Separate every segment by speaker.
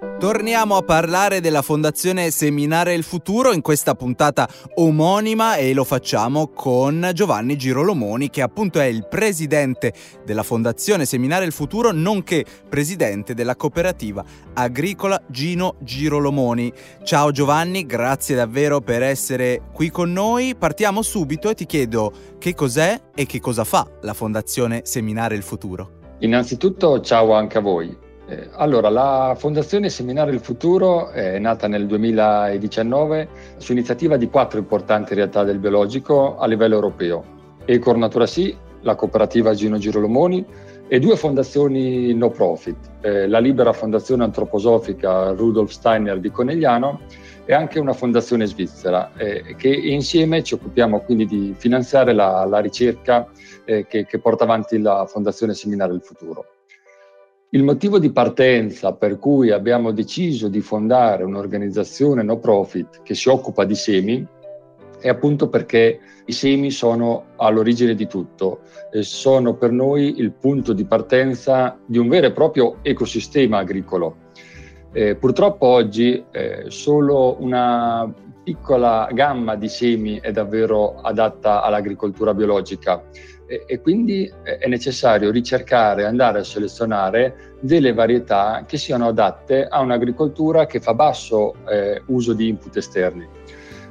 Speaker 1: Torniamo a parlare della Fondazione Seminare il Futuro in questa puntata omonima e lo facciamo con Giovanni Girolomoni che appunto è il presidente della Fondazione Seminare il Futuro nonché presidente della cooperativa agricola Gino Girolomoni. Ciao Giovanni, grazie davvero per essere qui con noi. Partiamo subito e ti chiedo che cos'è e che cosa fa la Fondazione Seminare il Futuro.
Speaker 2: Innanzitutto ciao anche a voi. Eh, allora, la Fondazione Seminare il Futuro è nata nel 2019 su iniziativa di quattro importanti realtà del biologico a livello europeo. Ecor Natura Sì, la cooperativa Gino Girolomoni e due fondazioni no profit, eh, la Libera Fondazione Antroposofica Rudolf Steiner di Conegliano e anche una fondazione svizzera, eh, che insieme ci occupiamo quindi di finanziare la, la ricerca eh, che, che porta avanti la Fondazione Seminare il Futuro. Il motivo di partenza per cui abbiamo deciso di fondare un'organizzazione no profit che si occupa di semi è appunto perché i semi sono all'origine di tutto e sono per noi il punto di partenza di un vero e proprio ecosistema agricolo. Eh, purtroppo oggi eh, solo una piccola gamma di semi è davvero adatta all'agricoltura biologica e, e quindi è necessario ricercare, andare a selezionare delle varietà che siano adatte a un'agricoltura che fa basso eh, uso di input esterni.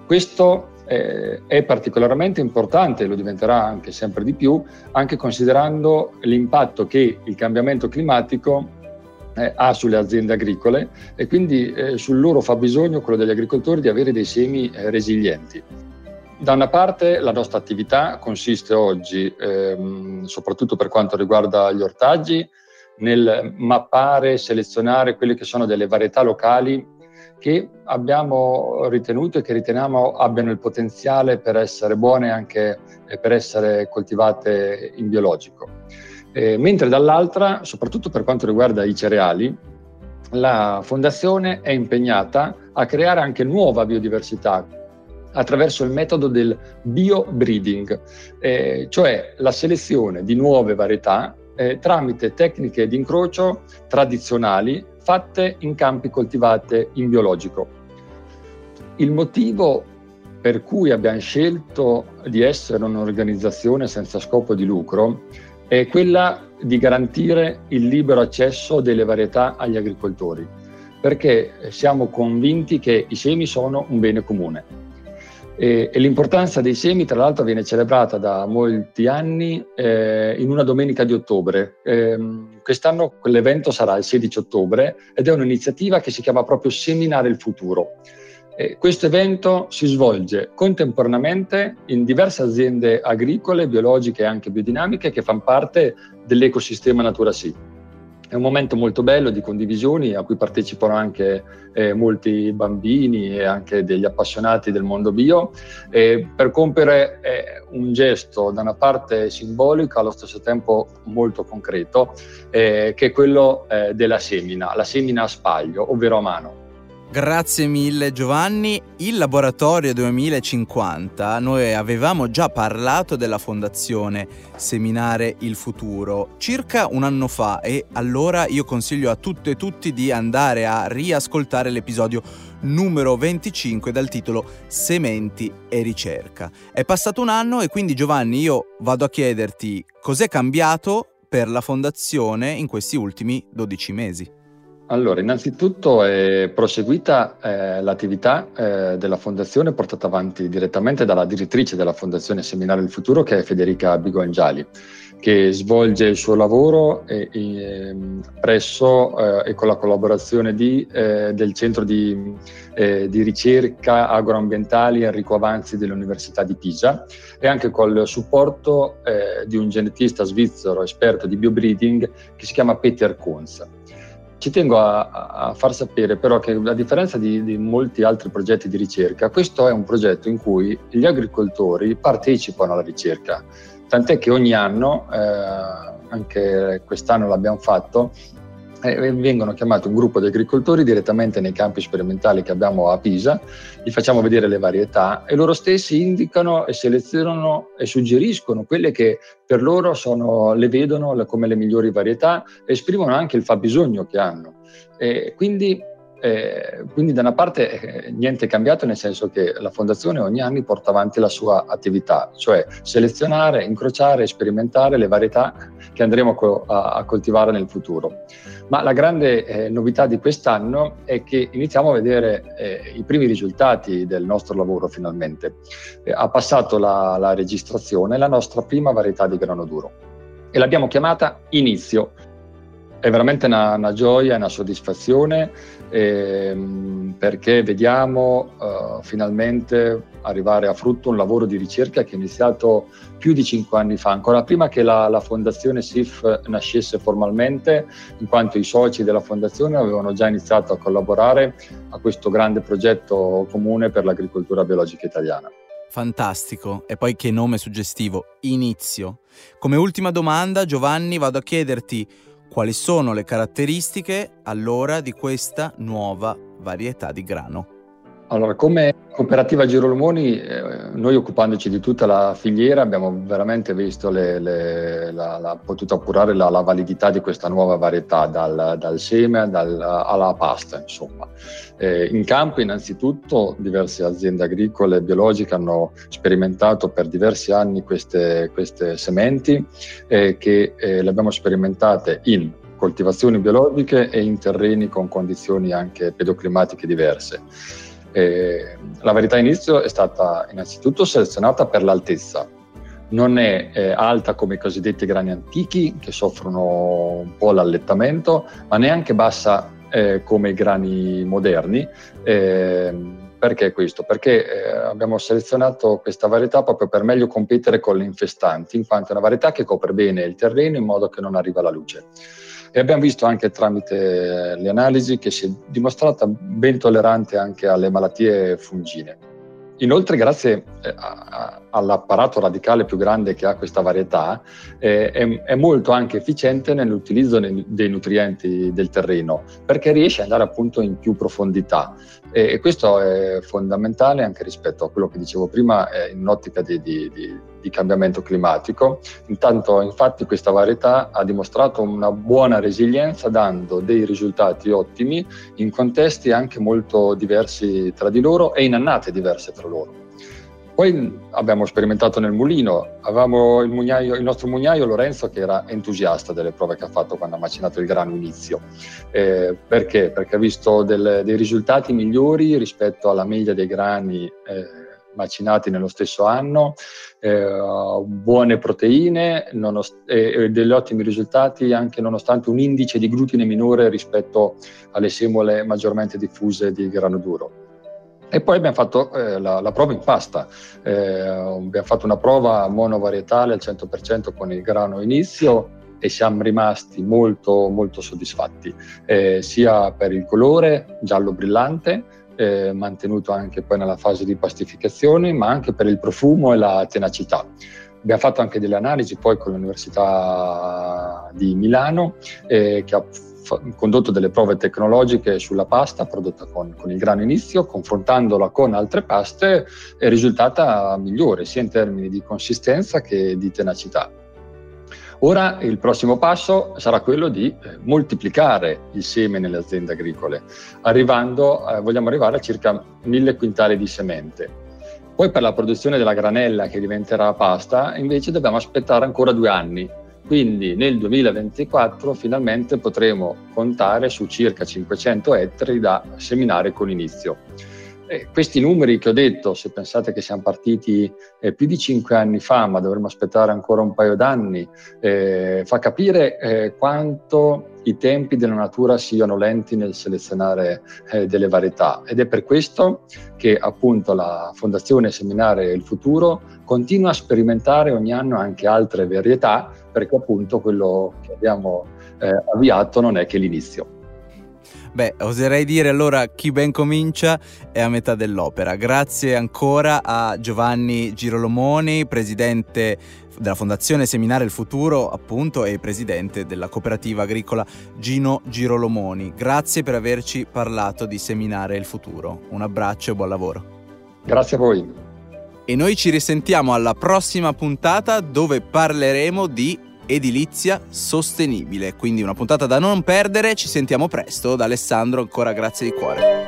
Speaker 2: Questo eh, è particolarmente importante, lo diventerà anche sempre di più, anche considerando l'impatto che il cambiamento climatico eh, ha sulle aziende agricole e quindi eh, sul loro fabbisogno, quello degli agricoltori, di avere dei semi eh, resilienti. Da una parte la nostra attività consiste oggi, ehm, soprattutto per quanto riguarda gli ortaggi, nel mappare selezionare quelle che sono delle varietà locali che abbiamo ritenuto e che riteniamo abbiano il potenziale per essere buone anche per essere coltivate in biologico. Eh, mentre dall'altra, soprattutto per quanto riguarda i cereali, la Fondazione è impegnata a creare anche nuova biodiversità, attraverso il metodo del biobreeding, eh, cioè la selezione di nuove varietà eh, tramite tecniche di incrocio tradizionali fatte in campi coltivati in biologico. Il motivo per cui abbiamo scelto di essere un'organizzazione senza scopo di lucro è quella di garantire il libero accesso delle varietà agli agricoltori, perché siamo convinti che i semi sono un bene comune e, e, l'importanza dei semi, tra l'altro, viene celebrata da molti anni eh, in una domenica di ottobre. Eh, quest'anno quell'evento sarà il 16 ottobre ed è un'iniziativa che si chiama proprio Seminare il futuro. Eh, questo evento si svolge contemporaneamente in diverse aziende agricole, biologiche e anche biodinamiche che fanno parte dell'ecosistema Natura Sì. È un momento molto bello di condivisioni a cui partecipano anche eh, molti bambini e anche degli appassionati del mondo bio eh, per compiere eh, un gesto da una parte simbolico allo stesso tempo molto concreto eh, che è quello eh, della semina, la semina a spaglio, ovvero a mano.
Speaker 1: Grazie mille Giovanni. Il laboratorio 2050, noi avevamo già parlato della fondazione Seminare il Futuro circa un anno fa e allora io consiglio a tutte e tutti di andare a riascoltare l'episodio numero 25 dal titolo Sementi e ricerca. È passato un anno e quindi Giovanni io vado a chiederti cos'è cambiato per la fondazione in questi ultimi 12 mesi.
Speaker 2: Allora, innanzitutto è proseguita eh, l'attività eh, della Fondazione portata avanti direttamente dalla direttrice della Fondazione Seminare il Futuro, che è Federica Bigongiali, che svolge il suo lavoro eh, presso e con la collaborazione di, eh, del Centro di, eh, di, Ricerca Agroambientali Enrico Avanzi dell'Università di Pisa e anche col supporto eh, di un genetista svizzero esperto di biobreeding che si chiama Peter Kunz. Ci tengo a, a, far sapere però che a differenza di, di, molti altri progetti di ricerca, questo è un progetto in cui gli agricoltori partecipano alla ricerca, tant'è che ogni anno, eh, anche quest'anno l'abbiamo fatto, eh, vengono chiamati un gruppo di agricoltori direttamente nei campi sperimentali che abbiamo a Pisa, gli facciamo vedere le varietà e loro stessi indicano e selezionano e suggeriscono quelle che per loro sono, le vedono come le migliori varietà e esprimono anche il fabbisogno che hanno. E quindi Eh, quindi da una parte eh, niente è cambiato nel senso che la fondazione ogni anno porta avanti la sua attività, cioè selezionare, incrociare, sperimentare le varietà che andremo a, co- a coltivare nel futuro. Ma la grande eh, novità di quest'anno è che iniziamo a vedere eh, i primi risultati del nostro lavoro finalmente. Eh, ha passato la, la registrazione la nostra prima varietà di grano duro e l'abbiamo chiamata Inizio è veramente una, una gioia una soddisfazione ehm, perché vediamo uh, finalmente arrivare a frutto un lavoro di ricerca che è iniziato più di cinque anni fa, ancora prima che la, la fondazione SIF nascesse formalmente, in quanto i soci della fondazione avevano già iniziato a collaborare a questo grande progetto comune per l'agricoltura biologica italiana.
Speaker 1: Fantastico, e poi che nome suggestivo, inizio. Come ultima domanda, Giovanni, vado a chiederti quali sono le caratteristiche allora di questa nuova varietà di grano?
Speaker 2: Allora, come cooperativa Girolomoni, eh, noi occupandoci di tutta la filiera abbiamo veramente visto le, le, la, la, potuto appurare la, la, validità di questa nuova varietà, dal, dal seme dal, alla pasta, insomma. Eh, in campo innanzitutto diverse aziende agricole e biologiche hanno sperimentato per diversi anni queste, queste sementi eh, che eh, le abbiamo sperimentate in coltivazioni biologiche e in terreni con condizioni anche pedoclimatiche diverse. Eh, la varietà inizio è stata innanzitutto selezionata per l'altezza. Non è eh, alta come i cosiddetti grani antichi che soffrono un po' l'allettamento, ma neanche bassa eh, come i grani moderni. Ehm, perché questo? Perché eh, abbiamo selezionato questa varietà proprio per meglio competere con le infestanti, in quanto è una varietà che copre bene il terreno in modo che non arriva la luce e abbiamo visto anche tramite le analisi che si è dimostrata ben tollerante anche alle malattie fungine. Inoltre, grazie eh, all'apparato radicale più grande che ha questa varietà, eh, è, molto anche efficiente nell'utilizzo dei nutrienti del terreno, perché riesce ad andare appunto in più profondità. E, e questo è fondamentale anche rispetto a quello che dicevo prima eh, in un'ottica di, di, di, di, cambiamento climatico. Intanto, infatti, questa varietà ha dimostrato una buona resilienza, dando dei risultati ottimi in contesti anche molto diversi tra di loro e in annate diverse tra loro. Poi abbiamo sperimentato nel mulino, avevamo il, mugnaio, il, nostro mugnaio Lorenzo che era entusiasta delle prove che ha fatto quando ha macinato il grano inizio. Eh, perché? Perché ha visto del, dei risultati migliori rispetto alla media dei grani eh, macinati nello stesso anno, eh, buone proteine nonost- e degli ottimi risultati anche nonostante un indice di glutine minore rispetto alle semole maggiormente diffuse di grano duro. E poi abbiamo fatto eh, la, la, prova in pasta, eh, abbiamo fatto una prova monovarietale al 100% con il grano inizio e siamo rimasti molto molto soddisfatti, eh, sia per il colore giallo brillante, eh, mantenuto anche poi nella fase di pastificazione, ma anche per il profumo e la tenacità. Abbiamo fatto anche delle analisi poi con l'Università di Milano eh, che ha condotto delle prove tecnologiche sulla pasta prodotta con, con, il grano inizio, confrontandola con altre paste è risultata migliore sia in termini di consistenza che di tenacità. Ora il prossimo passo sarà quello di eh, moltiplicare il seme nelle aziende agricole, arrivando, eh, vogliamo arrivare a circa mille quintali di semente. Poi per la produzione della granella che diventerà pasta invece dobbiamo aspettare ancora due anni, quindi nel 2024 finalmente potremo contare su circa 500 ettari da seminare con inizio. Eh, questi numeri che ho detto, se pensate che siamo partiti eh, più di cinque anni fa, ma dovremmo aspettare ancora un paio d'anni, eh, fa capire eh, quanto i tempi della natura siano lenti nel selezionare eh, delle varietà ed è per questo che appunto la Fondazione Seminare il Futuro continua a sperimentare ogni anno anche altre varietà perché appunto quello che abbiamo eh, avviato non è che l'inizio.
Speaker 1: Beh, oserei dire allora chi ben comincia è a metà dell'opera. Grazie ancora a Giovanni Girolomoni, presidente della Fondazione Seminare il Futuro, appunto, e presidente della cooperativa agricola Gino Girolomoni. Grazie per averci parlato di Seminare il Futuro. Un abbraccio e buon lavoro.
Speaker 2: Grazie a voi.
Speaker 1: E noi ci risentiamo alla prossima puntata dove parleremo di edilizia sostenibile. Quindi una puntata da non perdere, ci sentiamo presto. Da Alessandro ancora grazie di cuore.